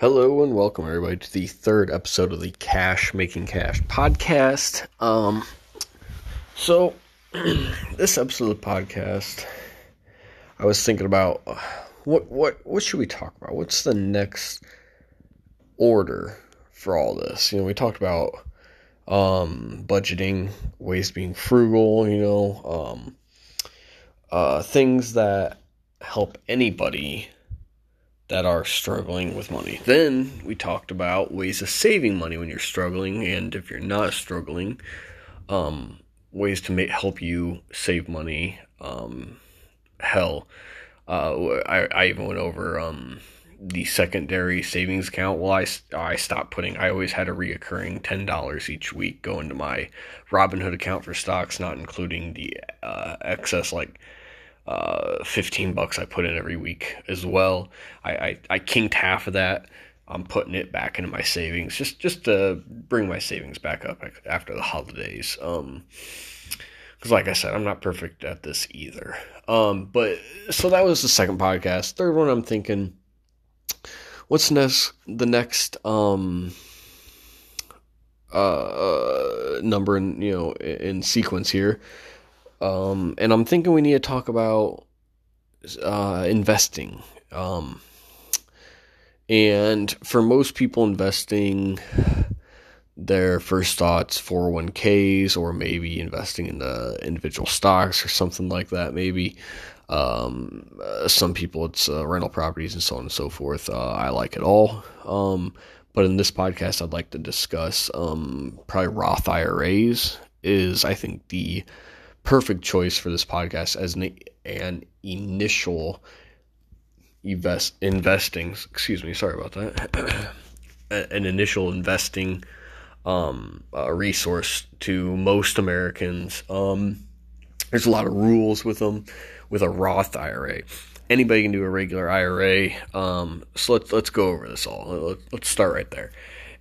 Hello and welcome everybody to the third episode of the Cash Making Cash podcast. Um, so this episode of the podcast, I was thinking about uh, what what what should we talk about? What's the next order for all this? You know, we talked about um, budgeting, ways being frugal. You know, um, uh, things that help anybody that are struggling with money. Then we talked about ways of saving money when you're struggling, and if you're not struggling, um, ways to make, help you save money. Um, hell, uh, I, I even went over um, the secondary savings account. Well, I, I stopped putting, I always had a reoccurring $10 each week go into my Robinhood account for stocks, not including the uh, excess like uh, 15 bucks I put in every week as well. I, I, I kinked half of that. I'm putting it back into my savings just just to bring my savings back up after the holidays. Um, because like I said, I'm not perfect at this either. Um, but so that was the second podcast. Third one, I'm thinking, what's next? The next um uh number in you know in sequence here um, and I'm thinking we need to talk about uh, investing. Um, and for most people, investing, their first thoughts 401ks or maybe investing in the individual stocks or something like that. Maybe um, uh, some people it's uh, rental properties and so on and so forth. Uh, I like it all. Um, but in this podcast, I'd like to discuss um, probably Roth IRAs is I think the perfect choice for this podcast as an, an initial invest investing. Excuse me, sorry about that. an initial investing um, resource to most Americans. Um, there's a lot of rules with them. With a Roth IRA, anybody can do a regular IRA. Um, so let's let's go over this all. Let's start right there.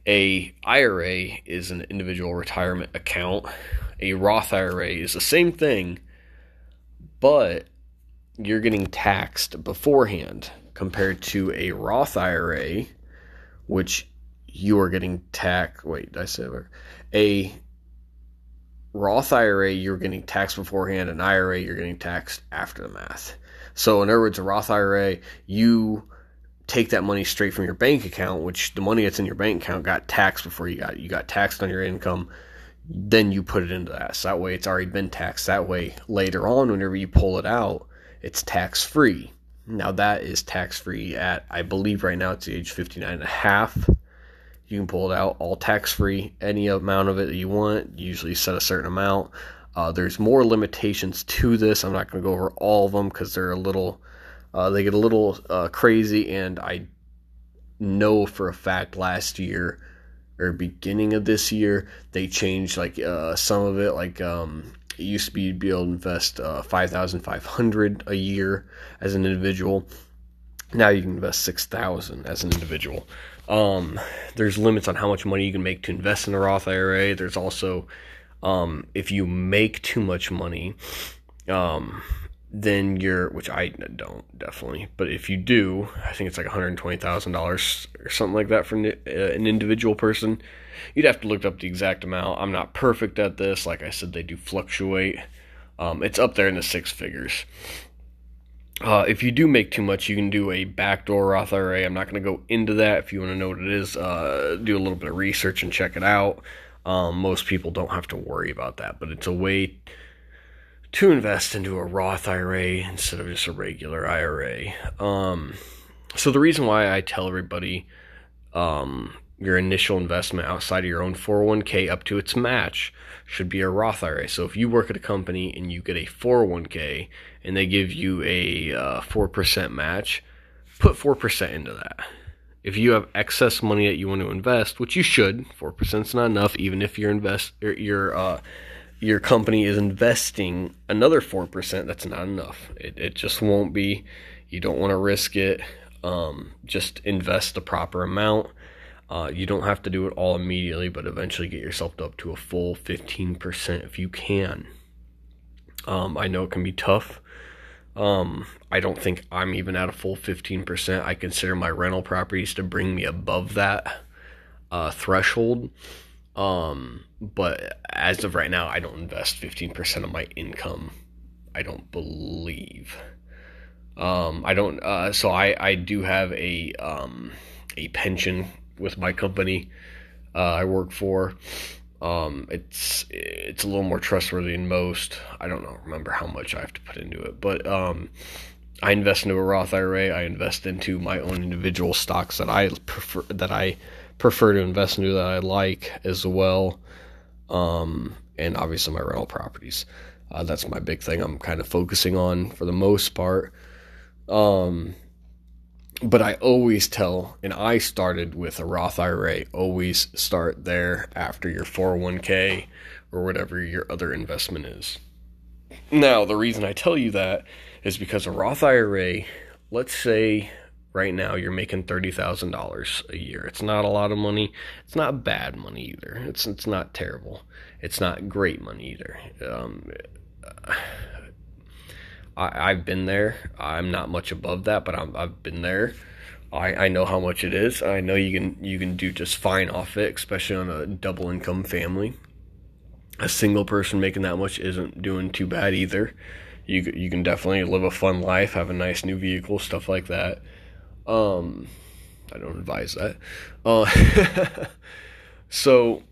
A IRA is an individual retirement account a Roth IRA is the same thing, but you're getting taxed beforehand compared to a Roth IRA, which you are getting taxed. Wait, I said a Roth IRA, you're getting taxed beforehand. An IRA, you're getting taxed after the math. So, in other words, a Roth IRA, you take that money straight from your bank account, which the money that's in your bank account got taxed before you got you got taxed on your income then you put it into that. So that way it's already been taxed. That way later on, whenever you pull it out, it's tax free. Now that is tax free at, I believe right now it's age 59 and a half. You can pull it out all tax free, any amount of it that you want. usually set a certain amount. Uh, there's more limitations to this. I'm not going to go over all of them because they're a little, uh, they get a little uh, crazy. And I know for a fact last year or beginning of this year, they changed like uh, some of it. Like um, it used to be you'd be able to invest uh, five thousand five hundred a year as an individual. Now you can invest six thousand as an individual. Um, there's limits on how much money you can make to invest in a Roth IRA. There's also um, if you make too much money, um, then you're, which I don't definitely, but if you do, I think it's like $120,000 or something like that for an, uh, an individual person. You'd have to look up the exact amount. I'm not perfect at this. Like I said, they do fluctuate. Um, it's up there in the six figures. Uh, if you do make too much, you can do a backdoor Roth IRA. I'm not going to go into that. If you want to know what it is, uh, do a little bit of research and check it out. Um, most people don't have to worry about that, but it's a way to invest into a Roth IRA instead of just a regular IRA. Um, so the reason why I tell everybody um, your initial investment outside of your own 401k up to its match should be a Roth IRA. So if you work at a company and you get a 401k and they give you a uh, 4% match, put 4% into that. If you have excess money that you want to invest, which you should, 4% is not enough even if your invest your uh, your company is investing another 4%, that's not enough. It, it just won't be. You don't want to risk it. Um, just invest the proper amount. Uh, you don't have to do it all immediately, but eventually get yourself up to a full 15% if you can. Um, I know it can be tough. Um, I don't think I'm even at a full 15%. I consider my rental properties to bring me above that uh, threshold. Um, but as of right now, I don't invest 15% of my income. I don't believe. Um, I don't. Uh, so I I do have a um, a pension with my company uh, I work for. Um, it's it's a little more trustworthy than most. I don't know remember how much I have to put into it, but um, I invest into a Roth IRA. I invest into my own individual stocks that I prefer that I prefer to invest into that I like as well. Um, and obviously my rental properties. Uh, that's my big thing. I'm kind of focusing on for the most part. Um, but I always tell, and I started with a Roth IRA, always start there after your 401k or whatever your other investment is. Now, the reason I tell you that is because a Roth IRA, let's say right now you're making $30,000 a year. It's not a lot of money. It's not bad money either. It's it's not terrible. It's not great money either. Um, I, have been there. I'm not much above that, but i have been there. I, I know how much it is. I know you can you can do just fine off it, especially on a double income family. A single person making that much isn't doing too bad either. You you can definitely live a fun life, have a nice new vehicle, stuff like that. Um, I don't advise that. Uh, so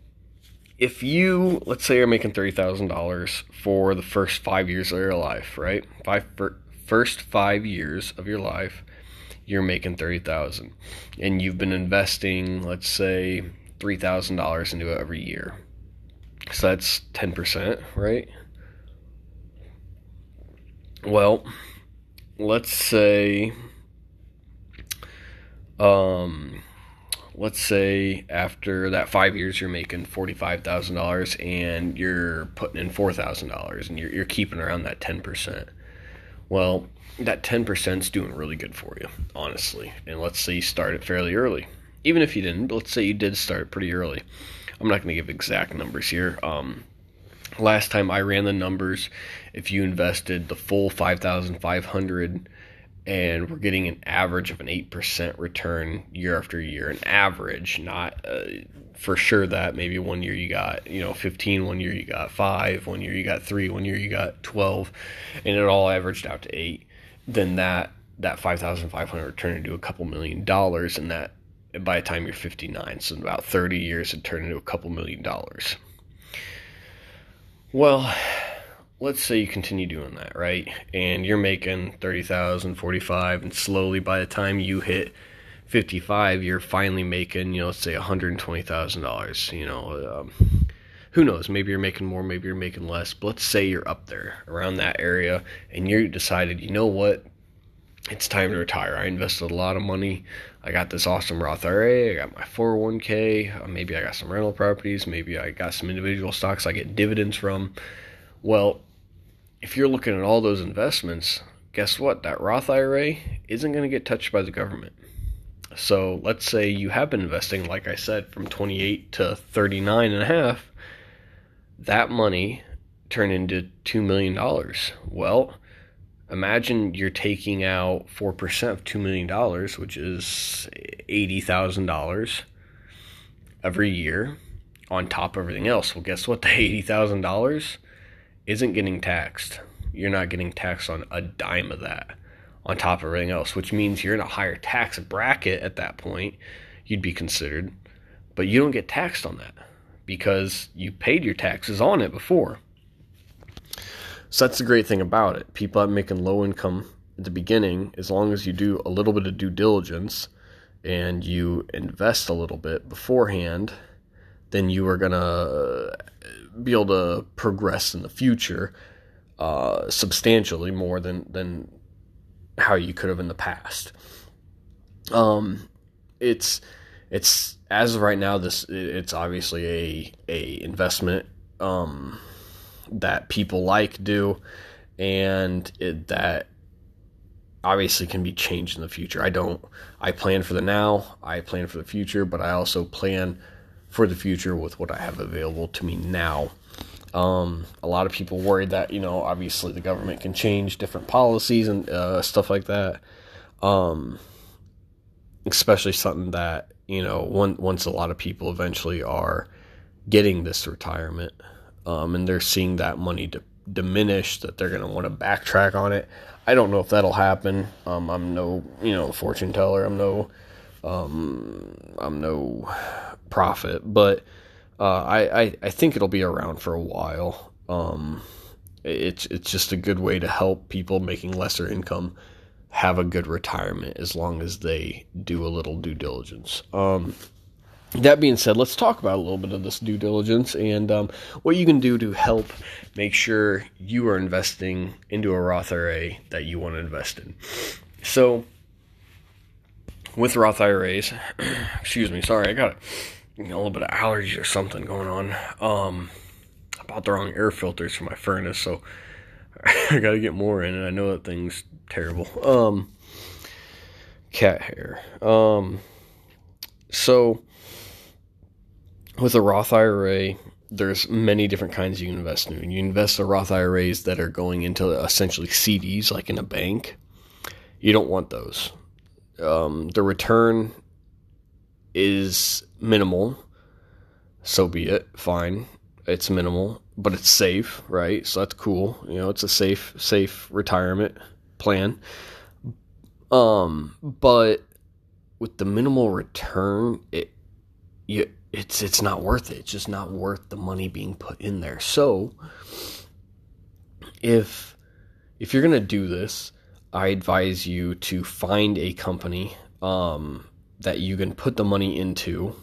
if you let's say you're making thirty thousand dollars for the first five years of your life, right? Five first five years of your life, you're making thirty thousand, and you've been investing, let's say, three thousand dollars into it every year. So that's ten percent, right? Well, let's say, um, let's say after that five years you're making $45,000 and you're putting in $4,000 and you're, you're keeping around that 10%. Well, that 10% is doing really good for you, honestly. And let's say you start it fairly early. Even if you didn't, let's say you did start pretty early. I'm not going to give exact numbers here. Um, last time I ran the numbers, if you invested the full 5,500 and we're getting an average of an 8% return year after year an average not uh, for sure that maybe one year you got you know 15 one year you got 5 one year you got 3 one year you got 12 and it all averaged out to 8 then that that 5500 turned into a couple million dollars and that by the time you're 59 so about 30 years it turned into a couple million dollars. Well let's say you continue doing that, right? And you're making 30,000, 45 and slowly by the time you hit 55, you're finally making, you know, let's say $120,000, you know, um, who knows, maybe you're making more, maybe you're making less, but let's say you're up there around that area and you decided, you know what? It's time to retire. I invested a lot of money. I got this awesome Roth IRA. I got my 401k. Uh, maybe I got some rental properties. Maybe I got some individual stocks I get dividends from. Well, if you're looking at all those investments, guess what? That Roth IRA isn't going to get touched by the government. So let's say you have been investing, like I said, from 28 to 39 and a half. That money turned into $2 million. Well, imagine you're taking out 4% of $2 million, which is $80,000 every year on top of everything else. Well, guess what? The $80,000 isn't getting taxed. You're not getting taxed on a dime of that on top of everything else, which means you're in a higher tax bracket at that point. You'd be considered, but you don't get taxed on that because you paid your taxes on it before. So that's the great thing about it. People are making low income at the beginning, as long as you do a little bit of due diligence and you invest a little bit beforehand, then you are gonna be able to progress in the future uh, substantially more than than how you could have in the past. Um, it's it's as of right now this it's obviously a a investment um, that people like do and it, that obviously can be changed in the future. I don't I plan for the now, I plan for the future, but I also plan for the future with what I have available to me now. Um, a lot of people worried that you know obviously the government can change different policies and uh, stuff like that. Um, especially something that you know one, once a lot of people eventually are getting this retirement um, and they're seeing that money d- diminish that they're going to want to backtrack on it i don't know if that'll happen um, i'm no you know fortune teller i'm no um, i'm no prophet but uh, I, I, I think it'll be around for a while um, it's it's just a good way to help people making lesser income have a good retirement as long as they do a little due diligence. Um, that being said, let's talk about a little bit of this due diligence and um, what you can do to help make sure you are investing into a Roth IRA that you want to invest in. So, with Roth IRAs, excuse me, sorry, I got a, you know, a little bit of allergy or something going on. Um, I bought the wrong air filters for my furnace, so I got to get more in, and I know that thing's terrible. Um, cat hair. Um, so with a Roth IRA, there's many different kinds you can invest in. You invest the Roth IRAs that are going into essentially CDs, like in a bank. You don't want those. Um, the return is minimal. So be it. Fine. It's minimal, but it's safe, right? So that's cool. You know, it's a safe, safe retirement plan. Um, but with the minimal return, it you it's it's not worth it. It's just not worth the money being put in there. So if if you're gonna do this, I advise you to find a company um, that you can put the money into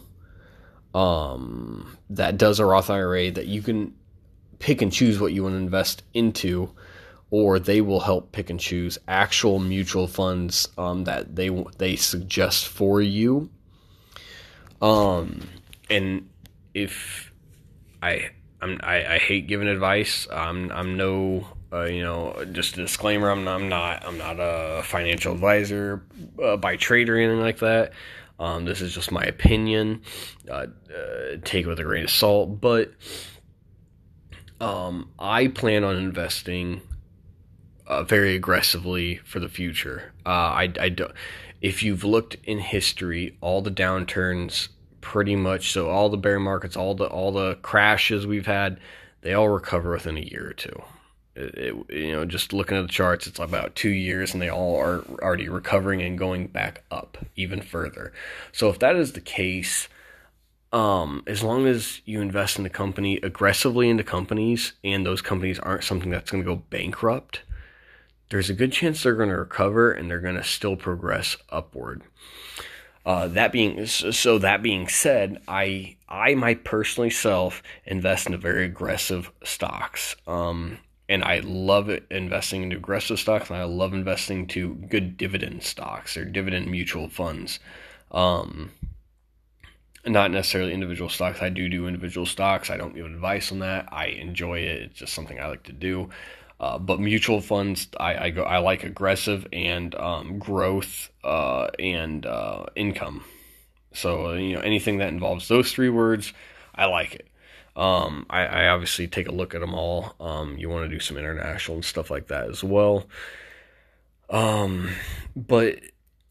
um, that does a Roth IRA that you can pick and choose what you want to invest into or they will help pick and choose actual mutual funds um, that they they suggest for you. Um, and if I I'm, I, I hate giving advice. I'm I'm no uh, you know just a disclaimer. I'm not, I'm not I'm not a financial advisor uh, by trade or anything like that. Um, this is just my opinion. Uh, uh take it with a grain of salt, but um, I plan on investing uh, very aggressively for the future. Uh, I, I don't. If you've looked in history, all the downturns, pretty much, so all the bear markets, all the all the crashes we've had, they all recover within a year or two. It, you know, just looking at the charts, it's about two years, and they all are already recovering and going back up even further. So if that is the case, um, as long as you invest in the company aggressively into companies, and those companies aren't something that's going to go bankrupt, there's a good chance they're going to recover and they're going to still progress upward. Uh, that being so, that being said, I I might personally self invest into very aggressive stocks. Um, and I love investing into aggressive stocks, and I love investing to good dividend stocks or dividend mutual funds. Um, not necessarily individual stocks. I do do individual stocks. I don't give advice on that. I enjoy it. It's just something I like to do. Uh, but mutual funds, I, I go I like aggressive and um, growth uh, and uh, income. So you know anything that involves those three words, I like it. Um, I, I, obviously take a look at them all. Um, you want to do some international and stuff like that as well. Um, but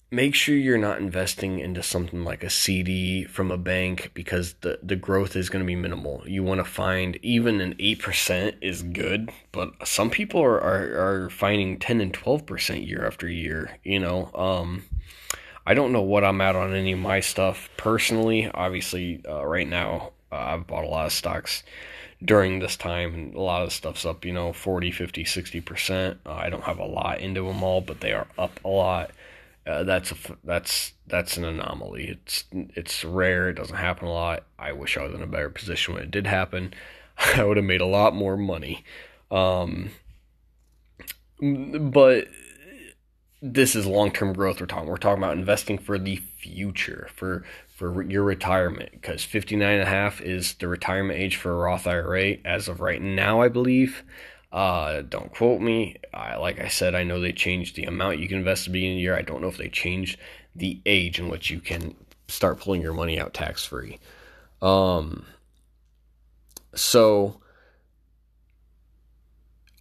make sure you're not investing into something like a CD from a bank because the, the growth is going to be minimal. You want to find even an 8% is good, but some people are, are, are finding 10 and 12% year after year. You know, um, I don't know what I'm at on any of my stuff personally. Obviously, uh, right now, uh, I've bought a lot of stocks during this time and a lot of stuff's up you know 40 50 60% uh, i don't have a lot into them all but they are up a lot uh, that's a that's that's an anomaly. It's it's rare. It doesn't happen a lot. I wish I was in a better position when it did happen. I would have made a lot more money. Um, but this is long term growth we're talking. We're talking about investing for the future, for for your retirement, because 59 and a half is the retirement age for a Roth IRA as of right now, I believe. Uh, don't quote me. I, like I said, I know they changed the amount you can invest at the beginning of the year. I don't know if they changed the age in which you can start pulling your money out tax free. Um, so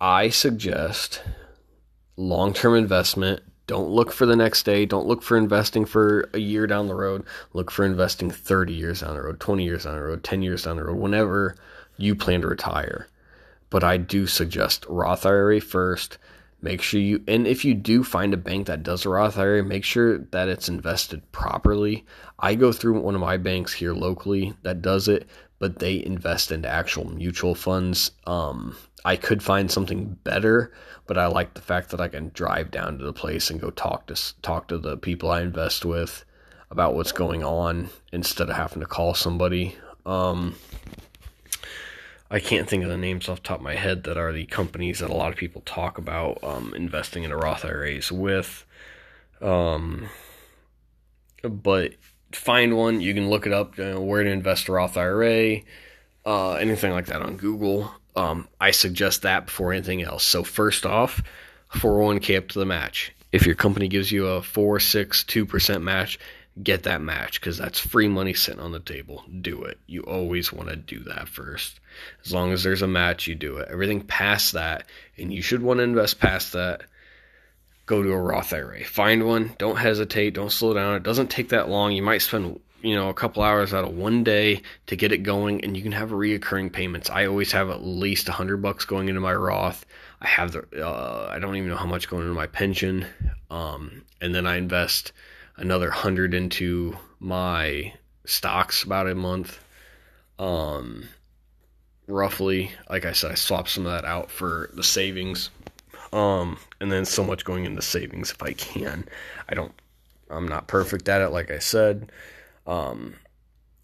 I suggest long term investment. Don't look for the next day. Don't look for investing for a year down the road. Look for investing 30 years down the road, 20 years down the road, 10 years down the road, whenever you plan to retire. But I do suggest Roth IRA first. Make sure you, and if you do find a bank that does a Roth IRA, make sure that it's invested properly. I go through one of my banks here locally that does it, but they invest into actual mutual funds. Um, I could find something better, but I like the fact that I can drive down to the place and go talk to talk to the people I invest with about what's going on instead of having to call somebody. Um, I can't think of the names off the top of my head that are the companies that a lot of people talk about um, investing a Roth IRAs with. Um, but find one. You can look it up. You know, where to invest a Roth IRA, uh, anything like that on Google. Um, I suggest that before anything else. So first off, 401k up to the match. If your company gives you a four, six, two percent match, get that match because that's free money sitting on the table. Do it. You always want to do that first. As long as there's a match, you do it. Everything past that, and you should want to invest past that. Go to a Roth IRA. Find one. Don't hesitate. Don't slow down. It doesn't take that long. You might spend you know a couple hours out of one day to get it going and you can have reoccurring payments. I always have at least a hundred bucks going into my roth. I have the uh, i don't even know how much going into my pension. Um, and then i invest another hundred into my stocks about a month. Um, roughly like i said i swap some of that out for the savings. Um, and then so much going into savings if i can. I don't i'm not perfect at it like i said um,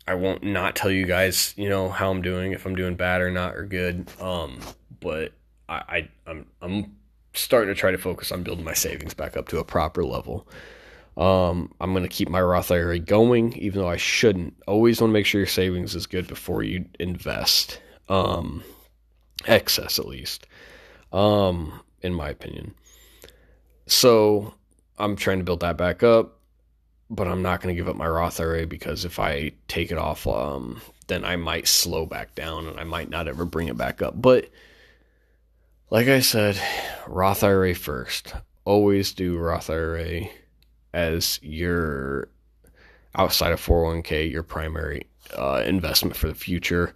I won't not tell you guys, you know, how I'm doing, if I'm doing bad or not or good. Um, but I, I I'm I'm starting to try to focus on building my savings back up to a proper level. Um, I'm going to keep my Roth IRA going, even though I shouldn't. Always want to make sure your savings is good before you invest. Um, excess, at least, um, in my opinion. So I'm trying to build that back up but I'm not going to give up my Roth IRA because if I take it off, um, then I might slow back down and I might not ever bring it back up. But like I said, Roth IRA first. Always do Roth IRA as your outside of 401k, your primary uh, investment for the future.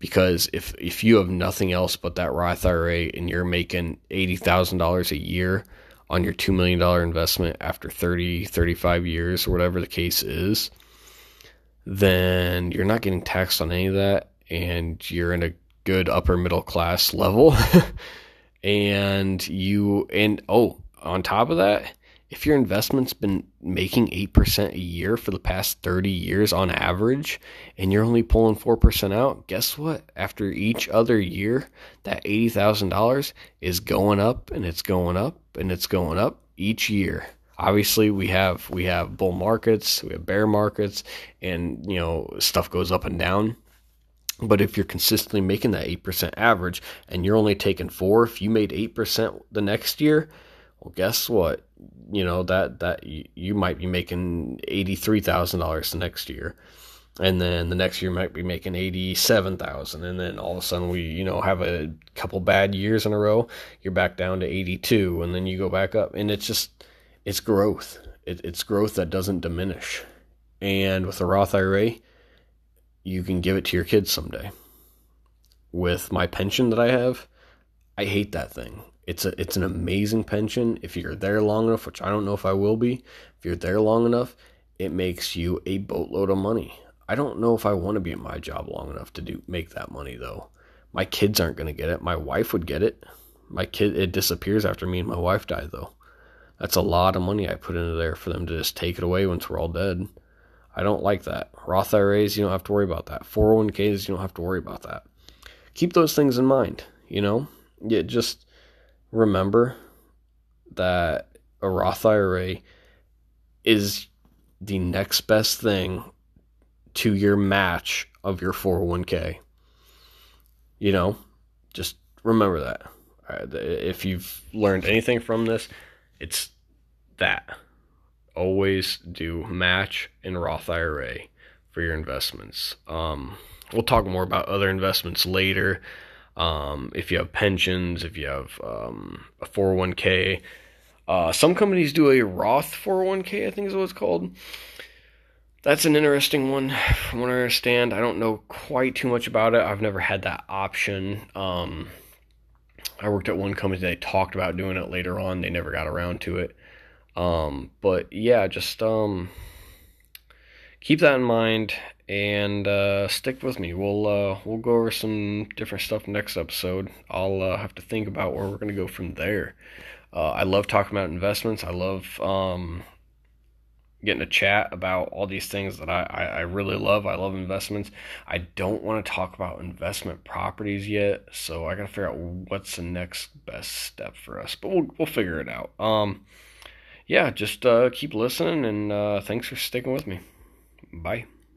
Because if if you have nothing else but that Roth IRA and you're making eighty thousand dollars a year, on your $2 million investment after 30, 35 years, or whatever the case is, then you're not getting taxed on any of that and you're in a good upper middle class level. and you, and oh, on top of that, if your investment's been making 8% a year for the past 30 years on average and you're only pulling 4% out, guess what? After each other year, that $80,000 is going up and it's going up and it's going up each year. Obviously, we have we have bull markets, we have bear markets and, you know, stuff goes up and down. But if you're consistently making that 8% average and you're only taking 4, if you made 8% the next year, well, guess what? You know that that you might be making eighty three thousand dollars the next year, and then the next year might be making eighty seven thousand, and then all of a sudden we you know have a couple bad years in a row. You're back down to eighty two, and then you go back up, and it's just it's growth. It, it's growth that doesn't diminish. And with a Roth IRA, you can give it to your kids someday. With my pension that I have, I hate that thing. It's a it's an amazing pension. If you're there long enough, which I don't know if I will be, if you're there long enough, it makes you a boatload of money. I don't know if I want to be at my job long enough to do make that money though. My kids aren't going to get it. My wife would get it. My kid it disappears after me and my wife die though. That's a lot of money I put into there for them to just take it away once we're all dead. I don't like that. Roth IRAs, you don't have to worry about that. 401ks, you don't have to worry about that. Keep those things in mind, you know? Yeah, just remember that a Roth IRA is the next best thing to your match of your 401k. You know, just remember that. If you've learned anything from this, it's that. Always do match in Roth IRA for your investments. Um, we'll talk more about other investments later. Um, if you have pensions, if you have um, a 401k, uh, some companies do a Roth 401k, I think is what it's called. That's an interesting one from what I understand. I don't know quite too much about it. I've never had that option. Um, I worked at one company, they talked about doing it later on. They never got around to it. Um, but yeah, just um, keep that in mind and uh, stick with me. We'll uh, we'll go over some different stuff next episode. I'll uh, have to think about where we're gonna go from there. Uh, I love talking about investments. I love um, getting to chat about all these things that I, I, I really love. I love investments. I don't want to talk about investment properties yet, so I gotta figure out what's the next best step for us. But we'll we'll figure it out. Um, yeah, just uh, keep listening and uh, thanks for sticking with me. Bye.